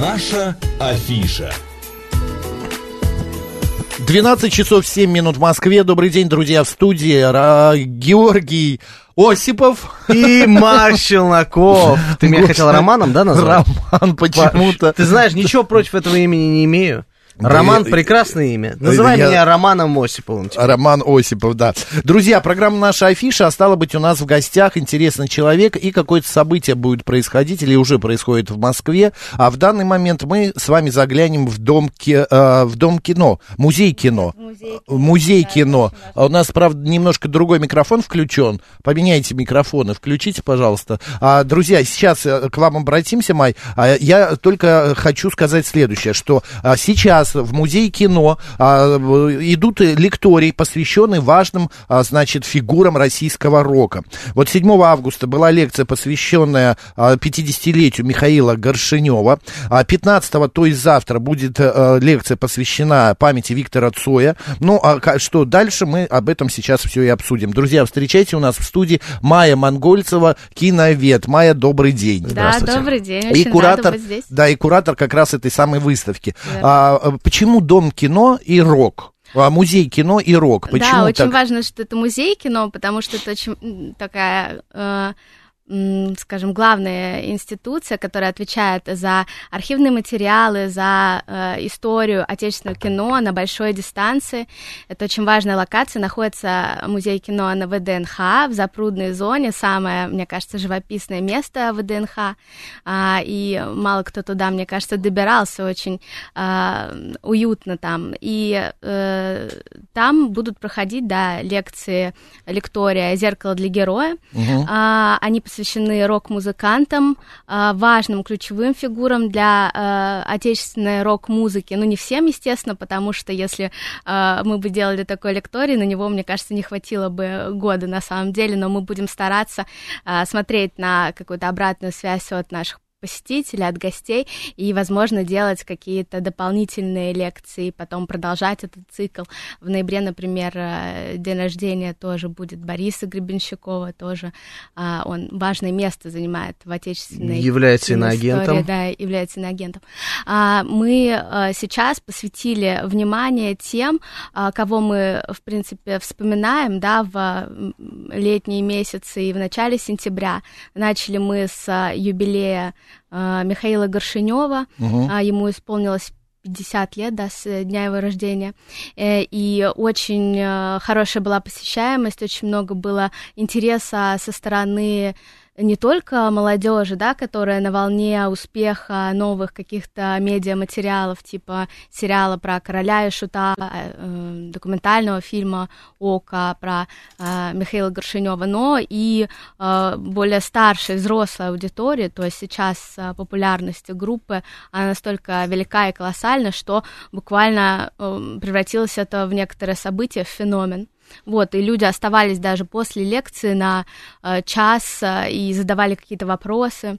Наша афиша. 12 часов 7 минут в Москве. Добрый день, друзья, в студии Ра... Георгий Осипов. И Марк Челноков. Ты меня хотел Романом, да, назвать? Роман почему-то. Ты знаешь, ничего против этого имени не имею. Роман я- прекрасное имя. Называй я- меня Романом Осиповым. теперь. Роман Осипов, да. Друзья, программа «Наша афиша», а стало быть, у нас в гостях интересный человек, и какое-то событие будет происходить, или уже происходит в Москве, а в данный момент мы с вами заглянем в дом, ки- э, в дом кино, музей кино. Музей Музей Да, кино. очень важно. А У нас, правда, немножко другой микрофон включен. Поменяйте микрофоны, включите, пожалуйста. А, друзья, сейчас э, к вам обратимся, Май. А, я только хочу сказать следующее, что а, сейчас в Музее кино а, в- идут лектории, посвященные важным, а, значит, фигурам российского рока. Вот 7 августа была лекция, посвященная а, 50-летию Михаила Горшинева. А 15-го, то есть завтра, будет э, лекция, посвящена памяти Виктора Цоя. Ну, а что дальше, мы об этом сейчас все и обсудим. Друзья, встречайте у нас в студии Майя Монгольцева, киновед. Майя, добрый день. Да, добрый день. И Очень куратор, рада быть здесь. да, и куратор как раз этой самой выставки. Верно. А, а, почему дом кино и рок? А, музей кино и рок. Почему да, очень так? важно, что это музей кино, потому что это очень такая, э, скажем, главная институция, которая отвечает за архивные материалы, за э, историю отечественного кино на большой дистанции. Это очень важная локация. Находится музей кино на ВДНХ в запрудной зоне, самое, мне кажется, живописное место ВДНХ. А, и мало кто туда, мне кажется, добирался очень а, уютно там. И э, там будут проходить, да, лекции лектория «Зеркало для героя». Мгм. А, они посвящены рок-музыкантам, а, важным ключевым фигурам для а, отечественной рок-музыки. Ну, не всем, естественно, потому что если а, мы бы делали такой лекторий, на него, мне кажется, не хватило бы года на самом деле, но мы будем стараться смотреть на какую-то обратную связь от наших посетителей, от гостей, и, возможно, делать какие-то дополнительные лекции, потом продолжать этот цикл. В ноябре, например, э, день рождения тоже будет Бориса Гребенщикова, тоже а, он важное место занимает в отечественной Является иноагентом. Да, является иноагентом. А, мы а, сейчас посвятили внимание тем, а, кого мы, в принципе, вспоминаем, да, в летние месяцы и в начале сентября. Начали мы с а, юбилея Михаила Горшинева. А, ему исполнилось 50 лет, да, с дня его рождения. Э, И очень э, хорошая была посещаемость, очень много было интереса со стороны не только молодежи, да, которая на волне успеха новых каких-то медиаматериалов, типа сериала про короля и шута, э, документального фильма Ока про э, Михаила Горшинева, но и э, более старшей, взрослой аудитории, то есть сейчас э, популярность группы, она настолько велика и колоссальна, что буквально э, превратилось это в некоторое событие, в феномен. Вот, и люди оставались даже после лекции на э, час э, и задавали какие-то вопросы.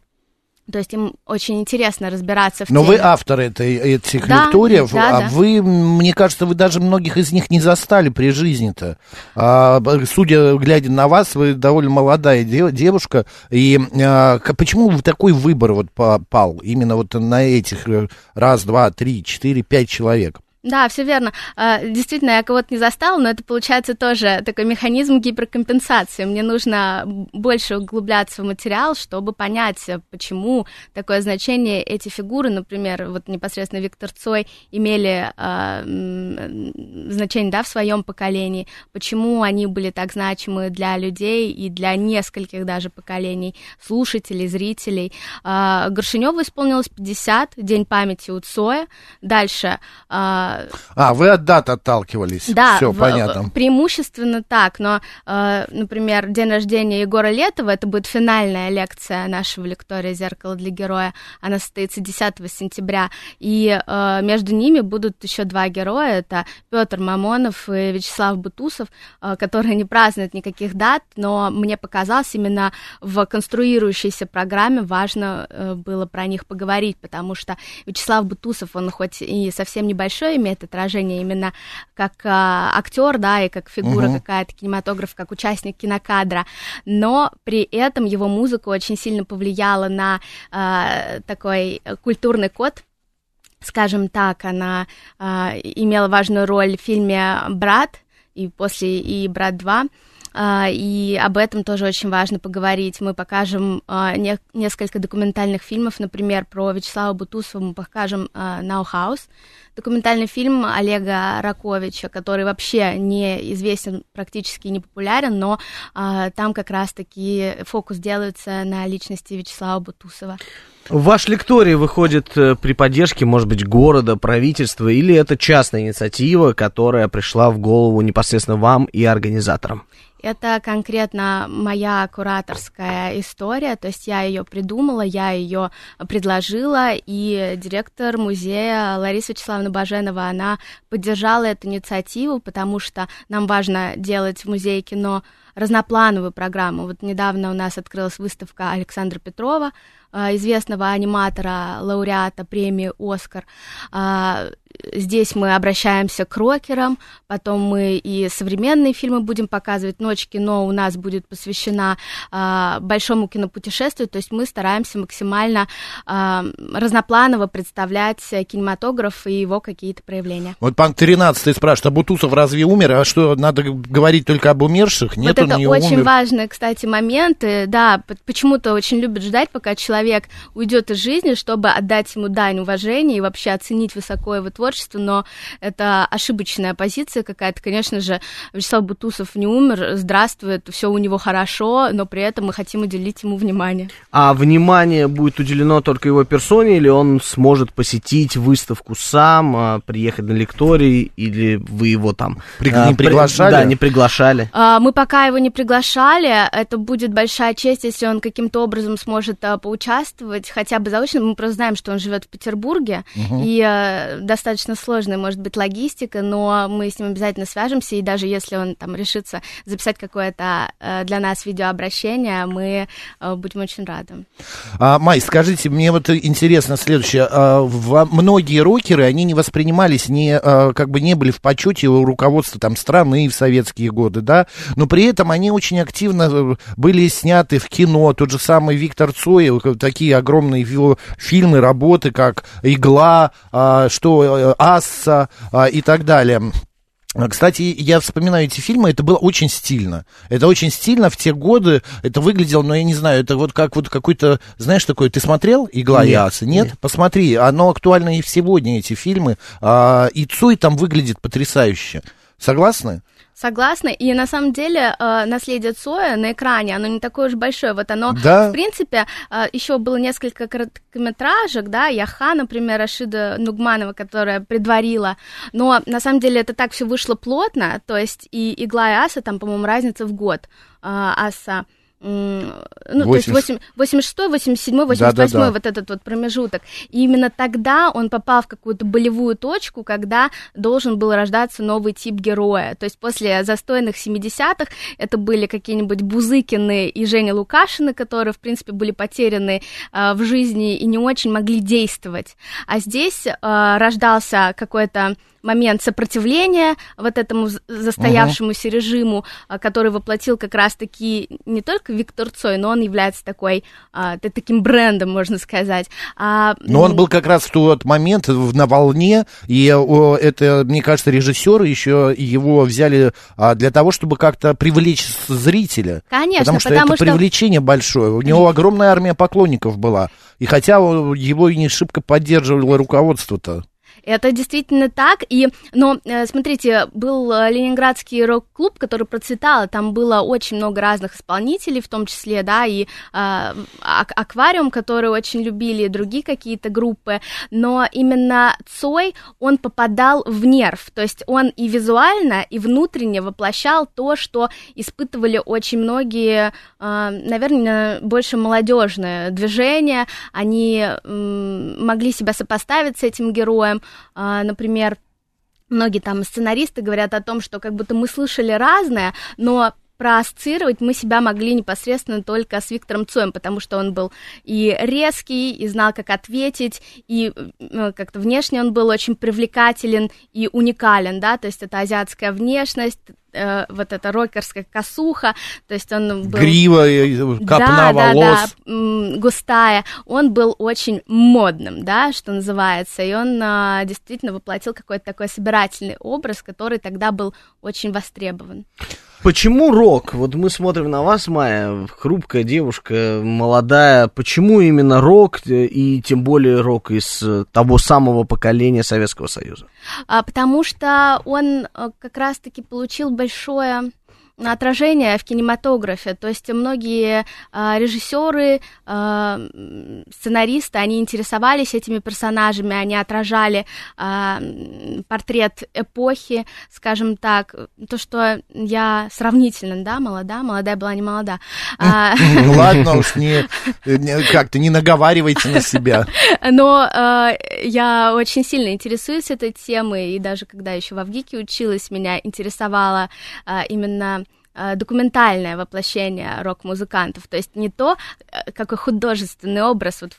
То есть им очень интересно разбираться в Но теме. вы автор этой, этих Да, лекториев, да, а да. вы, мне кажется, вы даже многих из них не застали при жизни-то. А, судя, глядя на вас, вы довольно молодая дев- девушка. И а, почему вы такой выбор вот па- пал именно вот на этих э, раз, два, три, четыре, пять человек? Да, все верно. А, Действительно, я кого-то не застала, но это получается тоже такой механизм гиперкомпенсации. Мне нужно больше углубляться в материал, чтобы понять, э, почему такое значение эти фигуры, например, вот непосредственно Виктор Цой, имели м, значение да, в своем поколении, почему они были так значимы для людей и для нескольких даже поколений слушателей, зрителей. А, Горшиневу исполнилось 50, День памяти у Цоя. Дальше а, А, вы от дат отталкивались. да, Все, в- понятно. преимущественно так, но, э, например, день рождения Егора Летова, это будет финальная лекция нашего лектория «Зеркало для героя», она состоится 10 сентября, и э, между ними будут еще два героя, это Петр Мамонов и Вячеслав Бутусов, э, которые не празднуют никаких дат, но мне показалось именно в конструирующейся программе важно э, было про них поговорить, потому что Вячеслав Бутусов, он хоть и совсем небольшой имеет отражение именно как э, актер, да, и как фигура Мгм. какая-то кинематограф, как участник кинокадра, но при этом его музыка очень сильно повлияла на э, такой культурный код. Скажем так, она а, имела важную роль в фильме «Брат», и после и «Брат 2», а, и об этом тоже очень важно поговорить. Мы покажем а, не, несколько документальных фильмов, например, про Вячеслава Бутусова мы покажем а, «Now House», документальный фильм Олега Раковича, который вообще не известен, практически не популярен, но там как раз-таки фокус делается на личности Вячеслава Бутусова. Ваш лекторий выходит э, при поддержке, может быть, города, правительства, или это частная инициатива, которая пришла в голову непосредственно вам и организаторам? Это конкретно моя кураторская история, то есть я ее придумала, я ее предложила, и директор музея Лариса Вячеславовна Баженова, она поддержала эту инициативу, потому что нам важно делать в музее кино разноплановую программу. Вот недавно у нас открылась выставка Александра Петрова, известного аниматора, лауреата премии «Оскар». Здесь мы обращаемся к рокерам, потом мы и современные фильмы будем показывать. Ночь кино у нас будет посвящена а, большому кинопутешествию, то есть мы стараемся максимально а, разнопланово представлять кинематограф и его какие-то проявления. Вот пан 13 спрашивает, а Бутусов разве умер? А что, надо говорить только об умерших? Нет, вот он это не очень умер. важный, кстати, момент. Да, почему-то очень любят ждать, пока человек уйдет из жизни, чтобы отдать ему дань уважения и вообще оценить высоко его творчество, но это ошибочная позиция какая-то. Конечно же, Вячеслав Бутусов не умер, здравствует, все у него хорошо, но при этом мы хотим уделить ему внимание. А внимание будет уделено только его персоне, или он сможет посетить выставку сам, а, приехать на лекторий, или вы его там При, а, не приглашали? Да, не приглашали. А, мы пока его не приглашали, это будет большая честь, если он каким-то образом сможет поучаствовать, хотя бы заочно. Мы просто знаем, что он живет в Петербурге, угу. и достаточно достаточно сложная может быть логистика, но мы с ним обязательно свяжемся, и даже если он там решится записать какое-то э, для нас видеообращение, мы э, будем очень рады. А, Май, скажите, мне вот интересно следующее. А, в, многие рокеры, они не воспринимались, не, а, как бы не были в почете у руководства там страны в советские годы, да, но при этом они очень активно э, были сняты в кино. Тот же самый Виктор Цой, такие огромные его фильмы, работы, как «Игла», что Э, Асса а, и так далее. Кстати, я вспоминаю эти фильмы, это было очень стильно. Это очень стильно в те годы, это выглядело, но ну, я не знаю, это вот как вот какой-то, знаешь, такой, ты смотрел «Игла нет, и аса»? Нет? нет? Посмотри, оно актуально и сегодня, эти фильмы. А, и Цой там выглядит потрясающе. Согласны? Согласна. И на самом деле э, наследие Цоя на экране, оно не такое уж большое. Вот оно, да. в принципе, э, еще было несколько короткометражек, да, Яха, например, Рашида Нугманова, которая предварила. Но на самом деле это так все вышло плотно. То есть и Игла и Аса, там, по-моему, разница в год. Э, Аса ну, 80... то есть 8, 86, 87, 88 да, да, да. вот этот вот промежуток. И именно тогда он попал в какую-то болевую точку, когда должен был рождаться новый тип героя. То есть после застойных 70-х это были какие-нибудь Бузыкины и Женя Лукашины, которые, в принципе, были потеряны э, в жизни и не очень могли действовать. А здесь э, рождался какой-то момент сопротивления вот этому застоявшемуся uh-huh. режиму, а, который воплотил как раз-таки не только Виктор Цой, но он является такой, а, таким брендом, можно сказать. А, но он был как раз в тот момент на волне, и это, мне кажется, режиссеры еще его взяли для того, чтобы как-то привлечь зрителя. Конечно, потому что потому это что... привлечение большое. У него огромная армия поклонников была. И хотя его и не шибко поддерживало руководство-то. Это действительно так. И, но, э, смотрите, был э, Ленинградский рок-клуб, который процветал, там было очень много разных исполнителей, в том числе, да, и э, Аквариум, который очень любили, и другие какие-то группы. Но именно Цой, он попадал в нерв, то есть он и визуально, и внутренне воплощал то, что испытывали очень многие, наверное, больше молодежные движения. Они могли себя сопоставить с этим героем. А, например, многие там сценаристы говорят о том, что как будто мы слышали разное, но проассоциировать мы себя могли непосредственно только с Виктором Цоем, потому что он был и резкий, и знал, как ответить, и э, как-то внешне он был очень привлекателен и уникален, да, то есть это азиатская внешность, э, вот эта рокерская косуха, то есть он был... Грива, э, копна да, волос. Да, да, густая. Он был очень модным, да, что называется, и он а, действительно воплотил какой-то такой собирательный образ, который тогда был очень востребован. Почему рок? Вот мы смотрим на вас, Майя, хрупкая девушка, молодая. Почему именно рок, и тем более рок из э, того самого поколения Советского Союза? А, потому что он э, как раз-таки получил большое отражение в кинематографе. То есть многие э, режиссеры, э, сценаристы, они интересовались этими персонажами, они отражали э, портрет эпохи, скажем так. То, что я сравнительно, да, молода, молодая была не молода. Ну ладно уж, не, как-то не наговаривайте на себя. Но я очень сильно интересуюсь этой темой, и даже когда еще в Авгике училась, меня интересовала именно документальное воплощение рок-музыкантов, то есть не то, э, какой художественный образ, вот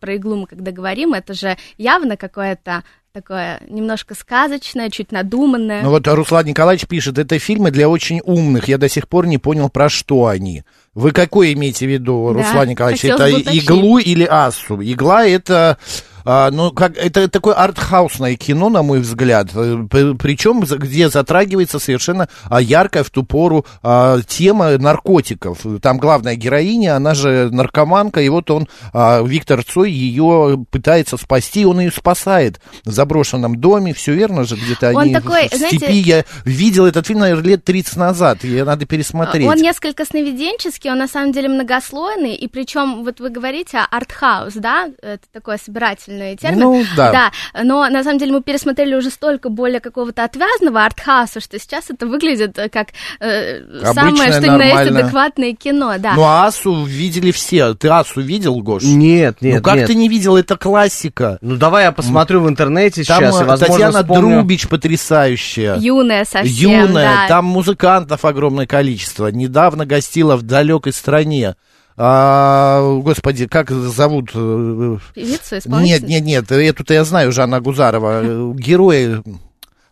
про иглу мы когда говорим, это же явно какое-то такое немножко сказочное, чуть надуманное. Ну вот Руслан Николаевич пишет, это фильмы для очень умных, я до сих пор не понял, про что они. Вы какой имеете в виду, Руслан да, Николаевич? Это иглу или асу? Игла это а, ну, как, это такое артхаусное кино, на мой взгляд, э, причем где затрагивается совершенно а, яркая в ту пору а, тема наркотиков. Там главная героиня, она же наркоманка, и вот он, а, Виктор Цой, ее пытается спасти, он ее спасает в заброшенном доме, все верно же, где-то они такой, в, в знаете, степи. Я видел этот фильм, наверное, лет 30 назад, ее надо пересмотреть. Он несколько сновиденческий, он на самом деле многослойный, и причем, вот вы говорите, артхаус, да, это такое собирательное ругательный термин. Ну, да. Да, но на самом деле мы пересмотрели уже столько более какого-то отвязного артхауса, что сейчас это выглядит как э, самое, что ни на есть адекватное кино, да. Ну, а Асу видели все. Ты Асу видел, Гош? Нет, нет, Ну, как нет. ты не видел? Это классика. Ну, давай я посмотрю в интернете там сейчас, и, возможно, Татьяна вспомню... Друбич потрясающая. Юная совсем, Юная, да. там музыкантов огромное количество. Недавно гостила в далекой стране. А, господи, как зовут? Э, Певицу, Нет, нет, нет, эту-то я знаю, Жанна Гузарова. Герои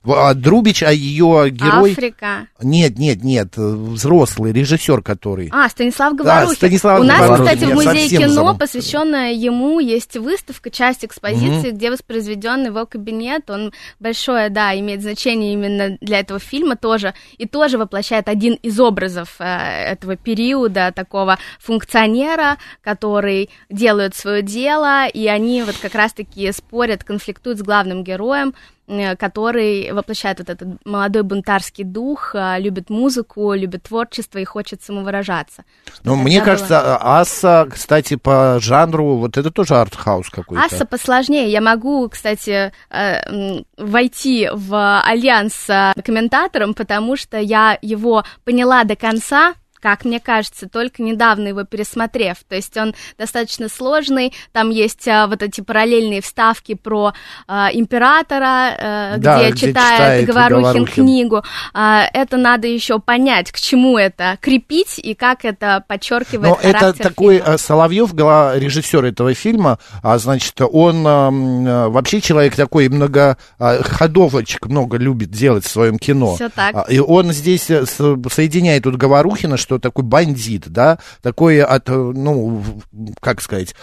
а Друбич, а ее герой... Африка. Нет, нет, нет, взрослый режиссер, который... А, Станислав Говорухин. Да, Станислав У нас, Говорухин. кстати, в музее кино, забыл. посвященная ему, есть выставка, часть экспозиции, mm-hmm. где воспроизведен его кабинет. Он большое, да, имеет значение именно для этого фильма тоже. И тоже воплощает один из образов э, этого периода, такого функционера, который делает свое дело, и они вот как раз-таки спорят, конфликтуют с главным героем, Э, который воплощает вот этот молодой бунтарский дух, э, любит музыку, любит творчество и хочет самовыражаться. Ну, мне кажется, было... Аса, кстати, по жанру, вот это тоже артхаус какой-то. Аса посложнее. Я могу, кстати, э, войти в альянс с комментатором, потому что я его поняла до конца, как мне кажется, только недавно его пересмотрев. То есть он достаточно сложный, там есть а, вот эти параллельные вставки про а, императора, а, да, где, где читает, читает Говорухин, Говорухин книгу. А, это надо еще понять, к чему это крепить и как это подчеркивает Но это такой фильма. Соловьев, режиссер этого фильма, а, значит, он а, вообще человек такой много а, ходовочек много любит делать в своем кино. Все так. И он здесь э, соединяет тут Говорухина, что такой бандит, да, такой от, э, ну, как сказать,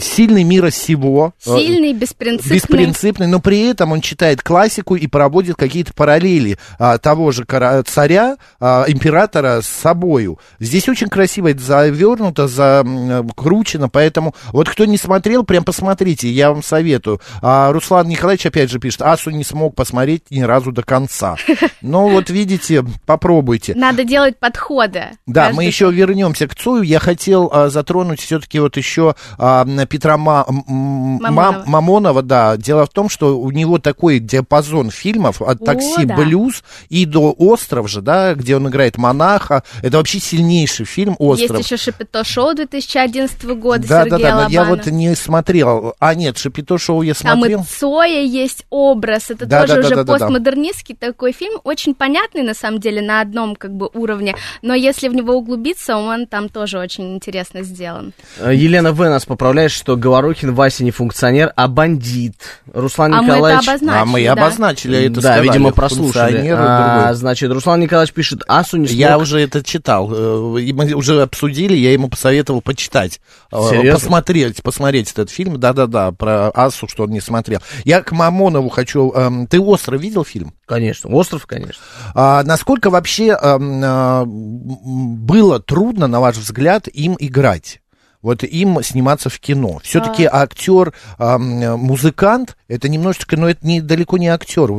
сильный мира сего. Э, сильный, беспринципный. Беспринципный, но при этом он читает классику и проводит какие-то параллели а, того же царя, а, императора с собою. Здесь очень красиво это завернуто, закручено, поэтому вот кто не смотрел, прям посмотрите, я вам советую. А Руслан Николаевич опять же пишет, Асу не смог посмотреть ни разу до конца. Но вот видите, попробуйте. Надо делать подход года. Да, Каждый мы еще вернемся к Цою. Я хотел а, затронуть все-таки вот еще а, Петра Ма- м- м- Мамонова. Мамонова. Да, дело в том, что у него такой диапазон фильмов от О, такси да. блюз и до остров же, да, где он играет монаха. Это вообще сильнейший фильм остров. Есть еще Шапито шоу 2011 года да, да, Сергея да, но я вот не смотрел. А, нет, Шапито шоу я Там смотрел. и Цоя есть образ, это Да, тоже да, да, уже да, да, да. постмодернистский такой фильм, очень понятный на самом деле на одном как бы уровне, но если в него углубиться, он там тоже очень интересно сделан. Э, Елена В. нас поправляет, что Говорухин Вася не функционер, а бандит. Руслан А мы это Николаевич... обозначили, а мы и да. обозначили это да, сказали, видимо, прослушали. А, другой. значит, Руслан Николаевич пишет, Асу не смог... Я уже это читал, э, мы уже обсудили, я ему посоветовал почитать, э, Серьезно? посмотреть, посмотреть этот фильм, да-да-да, про Асу, что он не смотрел. Я к Мамонову хочу, эм, ты «Остров» видел фильм? Конечно, остров, конечно. А, насколько вообще эм, а, м, было трудно, на ваш взгляд, им играть? Вот им сниматься в кино. Все-таки актер, ам, музыкант, это немножечко, но это не, далеко не актер.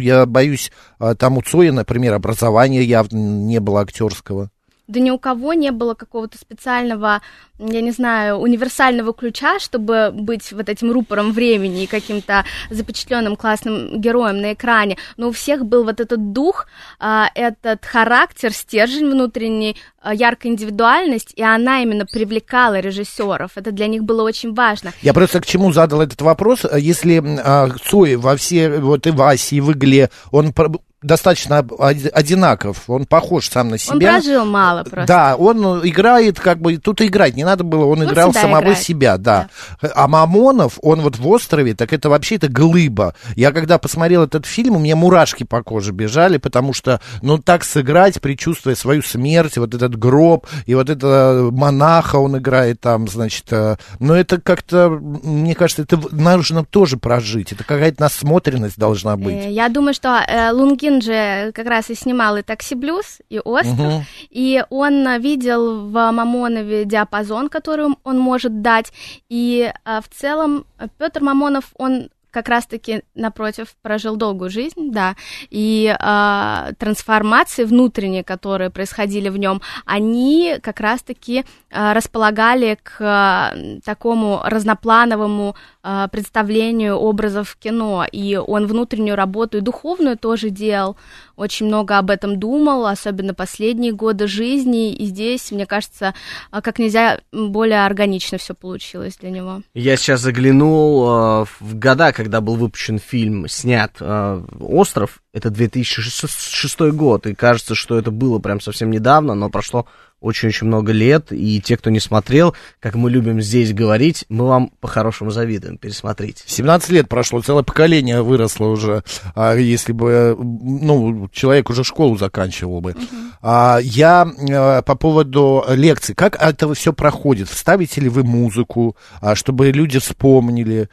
Я боюсь, а, там у Цоя, например, образования явно не было актерского. Да ни у кого не было какого-то специального, я не знаю, универсального ключа, чтобы быть вот этим рупором времени и каким-то запечатленным классным героем на экране. Но у всех был вот этот дух, а, этот характер, стержень внутренний, а, яркая индивидуальность, и она именно привлекала режиссеров. Это для них было очень важно. Я просто к чему задал этот вопрос. Если а, Цой во все, вот и Васе, и в Игле, он достаточно од- одинаков, он похож сам на Он себя. прожил мало просто. Да, он э, играет, как бы, тут играть не надо было, он Он играл самого играет. себя, да. А Мамонов, он вот в острове, так это вообще это глыба. Я когда посмотрел этот фильм, у меня мурашки по коже бежали, потому что, ну, так сыграть, предчувствуя свою смерть, вот этот гроб, и вот это монаха он играет там, значит, э, ну, это как-то, мне кажется, это нужно тоже прожить, это какая-то насмотренность должна быть. Э, Я думаю, что э, Лунгин же как раз и снимал и «Такси Блюз», и «Остров», Мгм. и он видел в Мамонове диапазон, который он может дать, и э, в целом Петр Мамонов, он как раз-таки, напротив, прожил долгую жизнь, да, и э, трансформации внутренние, которые происходили в нем, они как раз-таки э, располагали к э, такому разноплановому э, представлению образов в кино, и он внутреннюю работу и духовную тоже делал, очень много об этом думал, особенно последние годы жизни, и здесь, мне кажется, как нельзя более органично все получилось для него. Я сейчас заглянул э, в года, когда был выпущен фильм, снят э, «Остров». Это 2006 год, и кажется, что это было прям совсем недавно, но прошло очень-очень много лет, и те, кто не смотрел, как мы любим здесь говорить, мы вам по-хорошему завидуем, пересмотрите. 17 лет прошло, целое поколение выросло уже, а, если бы, ну, человек уже школу заканчивал бы. А, я э, по поводу лекций, как это все проходит? Вставите ли вы музыку, а, чтобы люди вспомнили,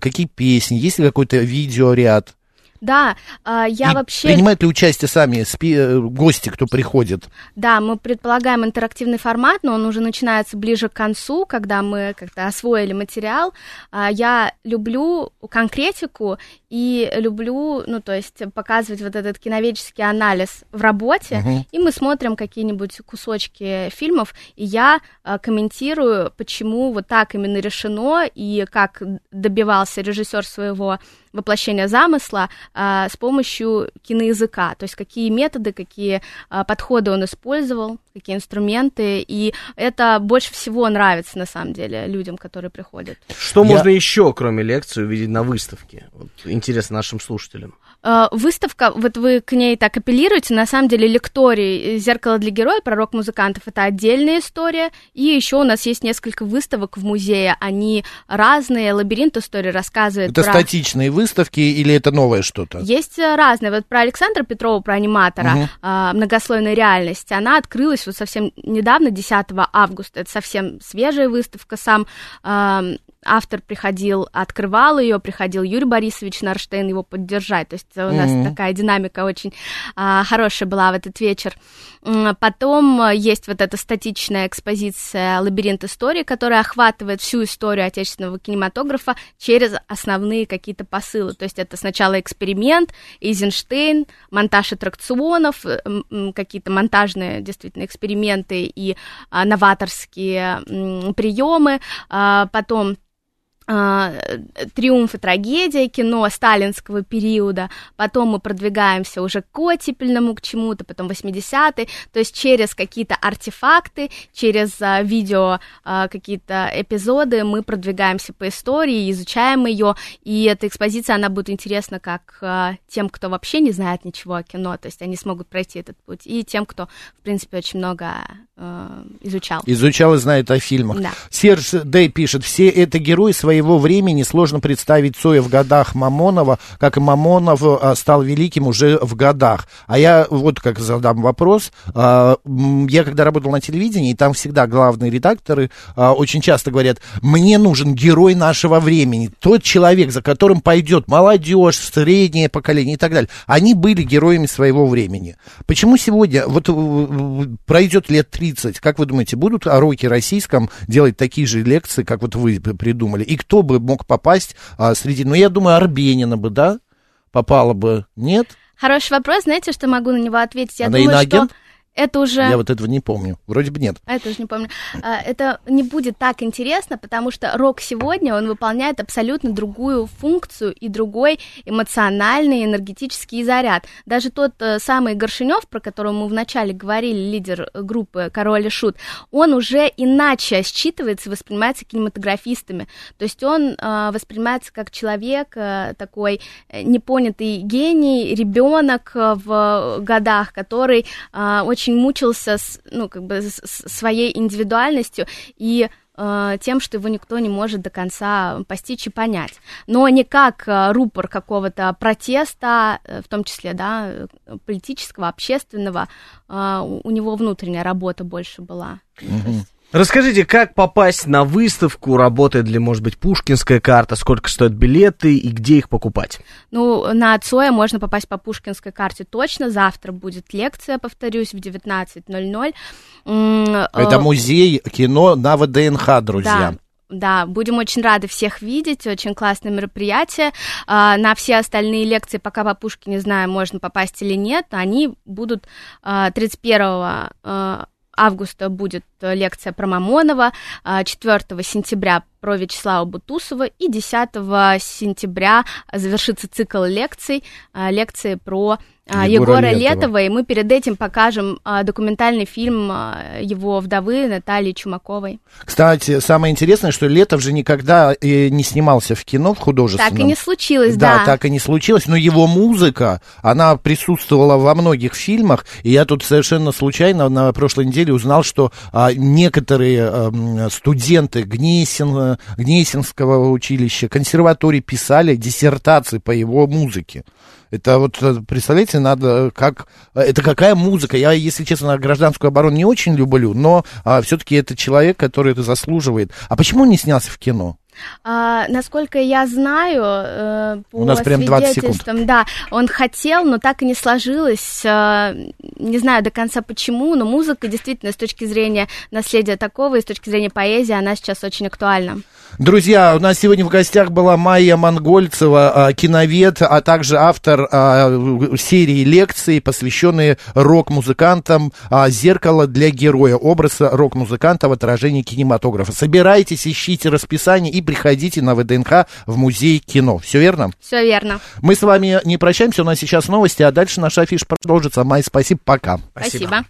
какие песни, есть ли какой-то видеоряд? Да, э, я И вообще... Принимают ли участие сами спи- э, гости, кто приходит? Да, мы предполагаем интерактивный формат, но он уже начинается ближе к концу, когда мы как-то освоили материал. А, Я люблю конкретику и люблю, ну, то есть показывать вот этот киноведческий анализ в работе, Мгм. и мы смотрим какие-нибудь кусочки фильмов, и я а, комментирую, почему вот так именно решено, и как добивался режиссер своего воплощения замысла а, с помощью киноязыка, то есть какие методы, какие а, подходы он использовал, какие инструменты, и это больше всего нравится на самом деле людям, которые приходят. Что Я- можно еще, кроме лекции, увидеть на выставке? Вот, интересно нашим слушателям. Э, Выставка, вот вы к ней так апеллируете, на самом деле лекторий «Зеркало для героя», «Пророк музыкантов» — это отдельная история, и еще у нас есть несколько выставок в музее, они разные, «Лабиринт истории» рассказывает Это про... статичные выставки или это новое что-то? Есть э, разные. Вот про Александра Петрова, про аниматора, а, многослойная реальность, она открылась вот совсем недавно, 10 августа. Это совсем свежая выставка. Сам а, автор приходил, открывал ее, приходил Юрий Борисович Нарштейн его поддержать. То есть у нас Мгм. такая динамика очень а, хорошая была в этот вечер. Потом а, есть вот эта статичная экспозиция «Лабиринт истории», которая охватывает всю историю отечественного кинематографа через основные какие-то посылы. То есть это сначала эксперимент, Эйзенштейн, монтаж аттракционов, э, какие-то монтажные действительно эксперименты и а, новаторские м, приемы. А, Потом триумф и трагедия кино сталинского периода, потом мы продвигаемся уже к оттепельному к чему-то, потом 80-е, то есть через какие-то артефакты, через а, видео а, какие-то эпизоды мы продвигаемся по истории, изучаем ее, и эта экспозиция, она будет интересна как а, тем, кто вообще не знает ничего о кино, то есть они смогут пройти этот путь, и тем, кто, в принципе, очень много изучал. Изучал и знает о фильмах. Да. Серж Дэй пишет, все это герои своего времени, сложно представить Цоя в годах Мамонова, как и Мамонов а, стал великим уже в годах. А я вот как задам вопрос. А, Я когда работал на телевидении, там всегда главные редакторы а, очень часто говорят, мне нужен герой нашего времени, тот человек, за которым пойдет молодежь, среднее поколение и так далее. Они были героями своего времени. Почему сегодня, вот э, пройдет лет 30, как вы думаете, будут о роке российском делать такие же лекции, как вот вы придумали? И кто бы мог попасть а, среди... Ну, я думаю, Арбенина бы, да? Попала бы, нет? Хороший вопрос, знаете, что могу на него ответить? Я Она думаю, иноагент? что это уже... Я вот этого не помню. Вроде бы нет. А я тоже не помню. А, Это не будет так интересно, потому что рок сегодня, он выполняет абсолютно другую функцию и другой эмоциональный, энергетический заряд. Даже тот э, самый Горшинев, про которого мы вначале говорили, лидер группы Король и Шут, он уже иначе считывается и воспринимается кинематографистами. То есть он э, воспринимается как человек, э, такой э, непонятый гений, ребенок э, в годах, который э, очень мучился с, ну, как бы с- своей индивидуальностью и э, тем, что его никто не может до конца постичь и понять. Но не как э, рупор какого-то протеста, э, в том числе, да, политического, общественного, у него внутренняя работа больше была. Есть- Расскажите, как попасть на выставку, работает ли, может быть, пушкинская карта, сколько стоят билеты и где их покупать? Ну, на Цоя можно попасть по Пушкинской карте точно. Завтра будет лекция, повторюсь, в 19.00. М, э, Это музей кино на ВДНХ, друзья. Да, да, будем очень рады всех видеть, очень классное мероприятие. А, На все остальные лекции, пока по Пушкине не знаю, можно попасть или нет, они будут а, 31 а, августа будет э, лекция про Мамонова, а, 4 сентября про Вячеслава Бутусова и 10 сентября завершится цикл лекций, а, лекции про а, Егора Егора, Летова. Летова, и мы перед этим покажем а, документальный фильм а, его вдовы Натальи Чумаковой. Кстати, самое интересное, что Летов же никогда э, не снимался в кино, в художественном. Так и не случилось, Да, да. так и не случилось, но его музыка, она присутствовала во многих фильмах, и я тут совершенно случайно на прошлой неделе узнал, что а, некоторые ам, студенты Гнесин, э, Гнесинского училища, консерватории писали диссертации по его музыке. Это вот, э, представляете, надо, как, э, это какая музыка. Я, если честно, гражданскую оборону не очень люблю, но все-таки это человек, который это заслуживает. А почему он не снялся в кино? А, насколько я знаю, э, по У нас прям 20 секунд. да, он хотел, но так и не сложилось. э, не знаю до конца почему, но музыка действительно с точки зрения наследия такого и с точки зрения поэзии она сейчас очень актуальна. Друзья, у нас сегодня в гостях была Майя Монгольцева, а, киновед, а также автор а, серии лекций, посвященные рок-музыкантам а, «Зеркало для героя», образ рок-музыканта в отражении кинематографа. Собирайтесь, ищите расписание и приходите на ВДНХ в музей кино. Все верно? Все верно. Мы с вами не прощаемся, у нас сейчас новости, а дальше наш афиш продолжится. Май, спасибо, пока. Спасибо.